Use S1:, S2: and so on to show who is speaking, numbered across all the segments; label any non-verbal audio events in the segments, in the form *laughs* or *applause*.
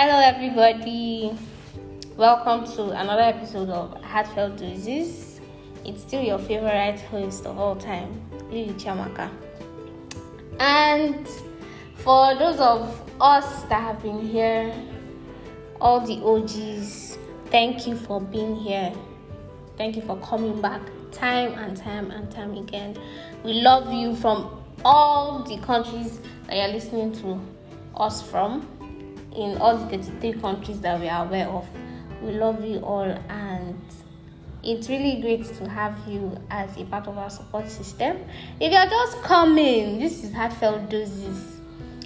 S1: Hello, everybody. Welcome to another episode of Heartfelt Doses. It's still your favorite host of all time, Lily Chamaka. And for those of us that have been here, all the OGs, thank you for being here. Thank you for coming back time and time and time again. We love you from all the countries that you're listening to us from, in all the 33 countries that we are aware of. We love you all, and it's really great to have you as a part of our support system. If you're just coming, this is Heartfelt Doses.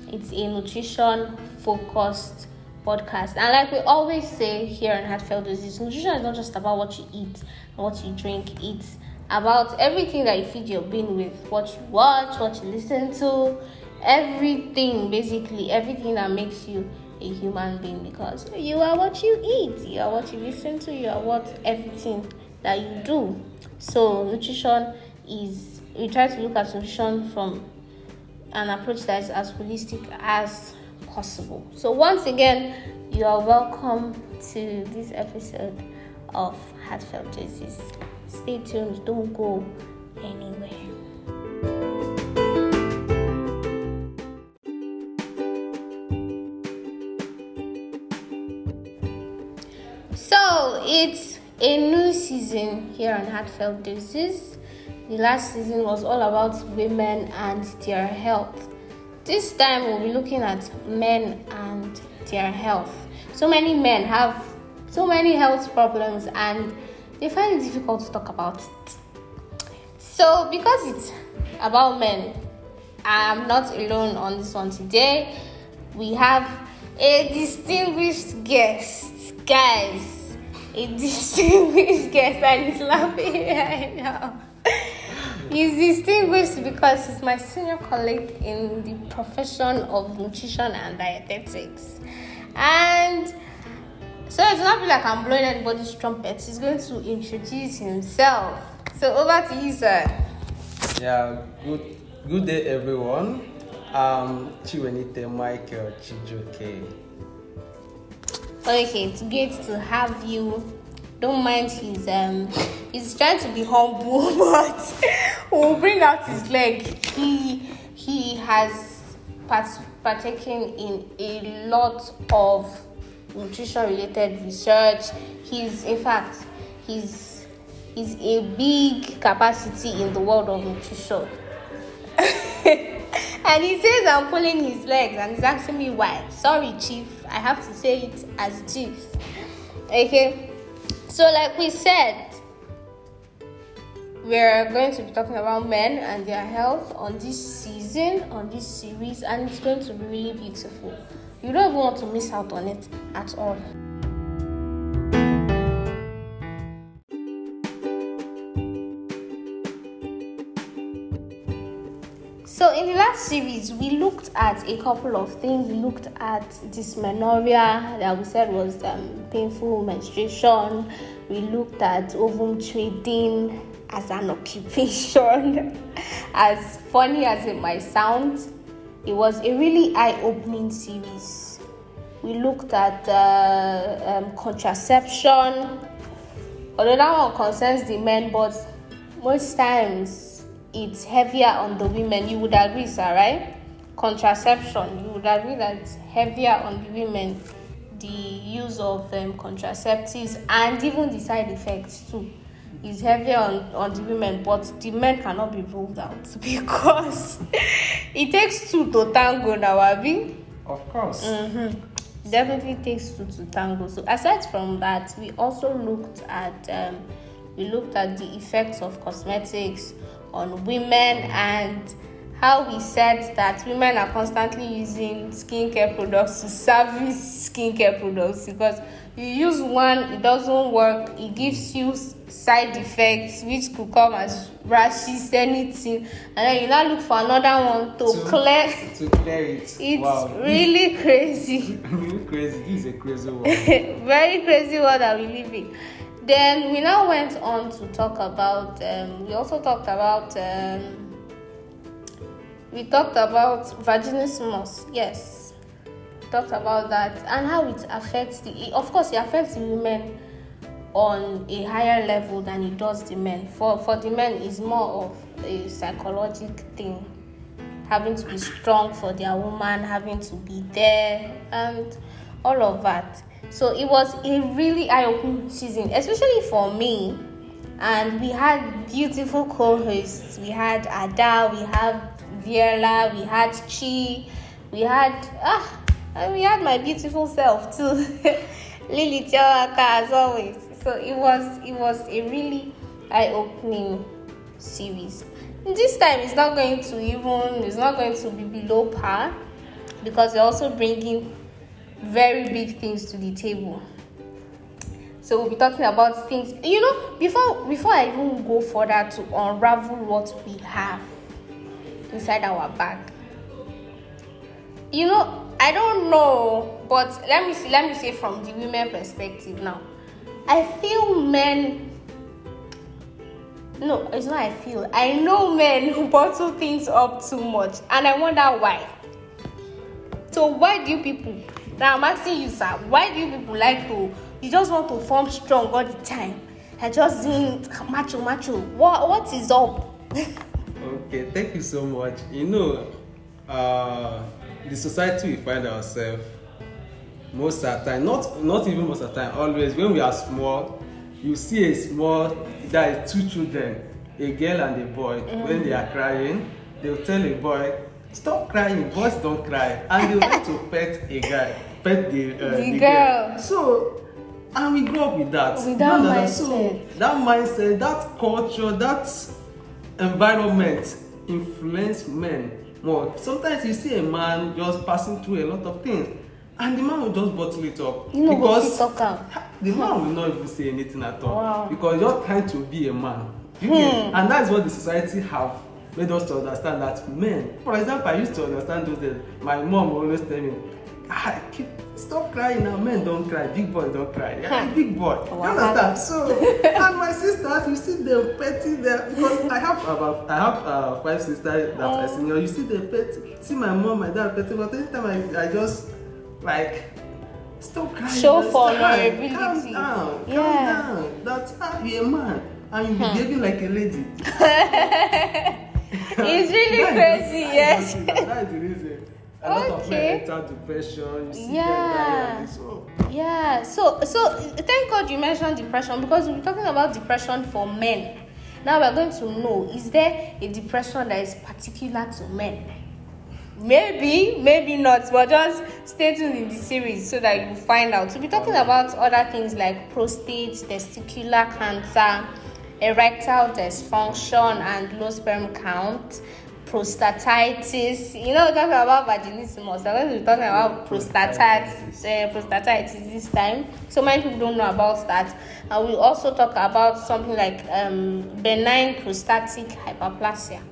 S1: It's a nutrition focused podcast. And like we always say here on Heartfelt Doses, nutrition is not just about what you eat what you drink, it's about everything that you feed your being with what you watch, what you listen to, everything basically, everything that makes you a human being because you are what you eat, you are what you listen to, you are what everything that you do. So, nutrition is we try to look at nutrition from an approach that is as holistic as possible. So, once again, you are welcome to this episode of Heartfelt Doses. Stay tuned, don't go anywhere. A new season here on Heartfelt Doses. The last season was all about women and their health. This time we'll be looking at men and their health. So many men have so many health problems and they find it difficult to talk about it. So, because it's about men, I'm not alone on this one today. We have a distinguished guest, guys. A distinguished guest, and he's laughing right now. He's distinguished because he's my senior colleague in the profession of nutrition and dietetics. And so it's not like I'm blowing anybody's trumpet. He's going to introduce himself. So over to you, sir.
S2: Yeah, good good day everyone. Um Chiwenite Michael Chijioke.
S1: Okay, it's great to have you. Don't mind his um he's trying to be humble, *laughs* but we'll bring out his leg. He he has part- partaken in a lot of nutrition related research. He's in fact he's he's a big capacity in the world of nutrition. *laughs* and he says I'm pulling his legs and he's asking me why. Sorry, Chief. I have to say it as Chief. Okay. So like we said, we're going to be talking about men and their health on this season, on this series, and it's going to be really beautiful. You don't even want to miss out on it at all. So, in the last series, we looked at a couple of things. We looked at dysmenorrhea, that we said was um, painful menstruation. We looked at ovum trading as an *laughs* occupation. as funny as it might sound, it was a really eye opening series. We looked at uh, um, contraception, although that one concerns the men, but most times it's heavier on the women. You would agree, sir, right? Contraception, you would agree that it's heavier on the women. The use of um, contraceptives and even the side effects too is heavier on, on the women, but the men cannot be ruled out *laughs* because it takes two to tango now, Abi.
S2: Of course.
S1: Mm-hmm. Definitely takes two to tango. So aside from that, we also looked at um, we looked at the effects of cosmetics on women and how we said that women are constantly using skincare products to service skincare products because you use one it doesn't work it gives you side effects which could come as rashes anything and then you now look for another one to,
S2: To-
S1: clear
S2: To clear it. *laughs*
S1: it's
S2: wow.
S1: really crazy *laughs*
S2: really crazy. This is a crazy one. *laughs*
S1: very crazy world that we live in. Then we now went on to talk about. Um, we also talked about. Um, we talked about vaginismus. Yes, talked about that and how it affects the. Of course, it affects the women on a higher level than it does the men. For for the men, it's more of a psychological thing, having to be strong for their woman, having to be there, and all of that. So it was a really eye-opening season, especially for me. And we had beautiful co-hosts. We had Ada, we had Viola, we had Chi, we had ah, and we had my beautiful self too, *laughs* Lily Chamaka as always. So it was it was a really eye-opening series. This time it's not going to even it's not going to be below par because we're also bringing very big things to the table. So we'll be talking about things. You know, before before I even go further to unravel what we have inside our bag. You know, I don't know, but let me see, let me say from the women perspective now. I feel men no, it's not I feel. I know men who bottle things up too much and I wonder why. So why do you people now I'm asking you sir, why do you people like to you just want to form strong all the time? I just doing macho macho. What what is up?
S2: Okay, thank you so much. You know, uh, the society we find ourselves most of time, not not even most of time, always when we are small, you see a small that is two children, a girl and a boy. Mm. When they are crying, they will tell a boy, "Stop crying, boys don't cry," and they want to pet a guy, pet the uh,
S1: The
S2: the,
S1: girl.
S2: So. And we grew up with that.
S1: With
S2: You
S1: that mindset.
S2: So that mindset, that culture, that environment influence men more. Sometimes you see a man just passing through a lot of things, and the man will just bottle it up
S1: You know
S2: because
S1: talk am.
S2: the man will not even say anything at all
S1: Wow.
S2: because you're trying to be a man. You
S1: Hmm.
S2: get? And that's what the society have made us to understand that men. For example, I used to understand those days. My mom always tell me, ah, keep, stop crying now. Men don't cry. Big boys don't cry. Yeah, a big boy. You
S1: Wow.
S2: understand? So, *laughs* and my sisters, you see them petting them because I have about I have uh, five sisters that are senior. You see them petting. See my mom, my dad petting, but anytime I, I just like. Stop crying.
S1: Show for vulnerability.
S2: Calm down.
S1: Yeah.
S2: Calm down. That's ah, you're a man and you
S1: Hmm.
S2: behaving like a lady. *laughs*
S1: It's really
S2: That is-
S1: crazy,
S2: that
S1: yes.
S2: is. That is the reason. A lot of men
S1: Okay.
S2: depression. You see
S1: Yeah.
S2: them. So
S1: Yeah, so so thank God you mentioned depression because we're talking about depression for men. Now we're going to know is there a depression that is particular to men? Maybe, maybe not, but just stay tuned in the series so that you find out. We'll be talking about other things like prostate, testicular cancer, erectile dysfunction, and low sperm count, prostatitis. You know, we're talking about vaginismus. We're going to be talking about prostatitis, uh, prostatitis this time. So many people don't know about that. And we'll also talk about something like um, benign prostatic hyperplasia.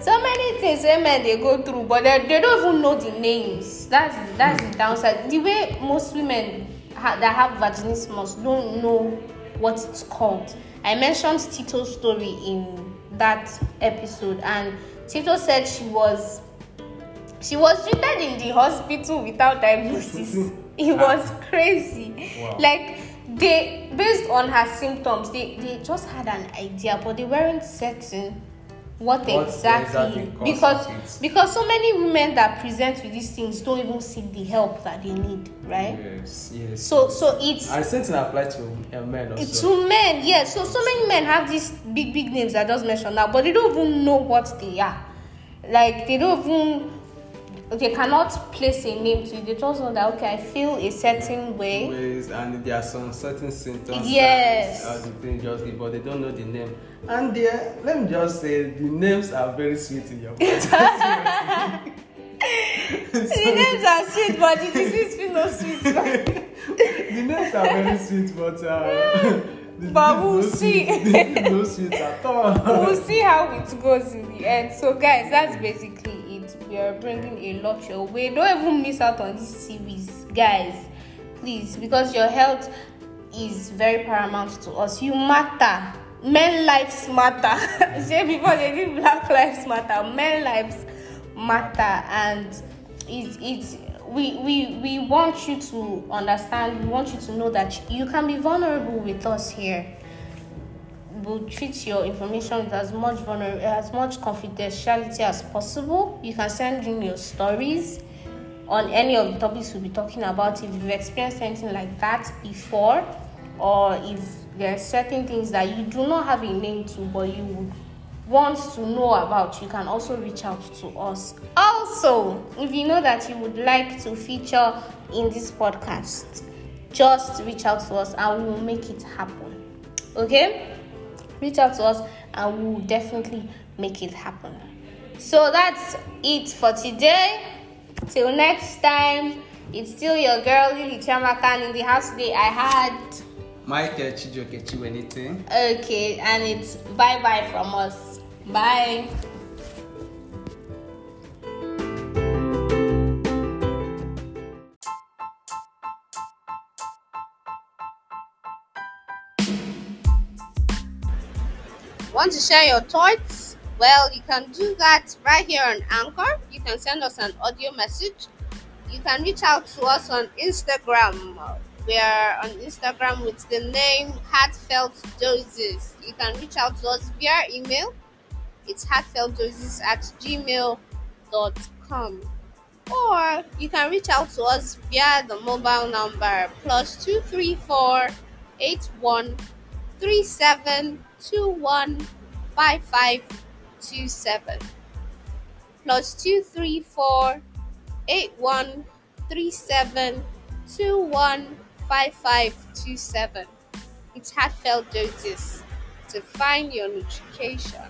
S1: So many things women they go through, but they, they don't even know the names. That's that's the downside. The way most women ha- that have vaginismus don't know what it's called. I mentioned Tito's story in that episode, and Tito said she was she was treated in the hospital without diagnosis. *laughs* it was crazy.
S2: Wow.
S1: Like they based on her symptoms, they, they just had an idea, but they weren't certain what,
S2: What
S1: exactly,
S2: exactly
S1: because
S2: it.
S1: because so many women that present with these things don't even seek the help that they need, right?
S2: yes, yes.
S1: So so it's
S2: and same thing apply to uh, men also.
S1: to men, yes. So so many men have these big big names I just mentioned now, but they don't even know what they are. Like they don't even they cannot place a name to it. They just know that okay, I feel a certain way.
S2: ways and there are some certain symptoms
S1: Yes.
S2: that uh, the thing just give but they don't know the name and there let me just say the names are very sweet in your voice *laughs* *laughs*
S1: the names are sweet, but the disease feel no sweet. *laughs*
S2: the names are very sweet but uh,
S1: But we'll see.
S2: no sweet at all
S1: we'll see how it goes in the end. So, guys, that's basically We are bringing a lot your way. Don't even miss out on this series, guys. Please, because your health is very paramount to us. You matter. Men lives matter. *laughs* Say before they did Black Lives Matter. Men lives matter, and it it we, we we want you to understand we want you to know that you can be vulnerable with us here we'll treat your information with as much vulner- as much confidentiality as possible. You can send in your stories on any of the topics we'll be talking about. If you've experienced anything like that before or if there are certain things that you do not have a name to but you would want to know about you can also reach out to us. Also if you know that you would like to feature in this podcast just reach out to us and we will make it happen. Okay reach out to us and we will definitely make it happen so that's it for today Till next time, it's still your girl Lily Chamakan in the house today. I had
S2: Michael Chijioke anything.
S1: okay, and it's bye bye from us. Bye. Want to share your thoughts? Well, you can do that right here on Anchor. You can send us an audio message. You can reach out to us on Instagram. We are on Instagram with the name Heartfelt Doses. You can reach out to us via email. It's heartfeltdoses at gmail.com. Or you can reach out to us via the mobile number plus 234 81 37 21 55 two seven plus two three four eight one three seven two one five five two seven. It's heartfelt doses to find your nutrition.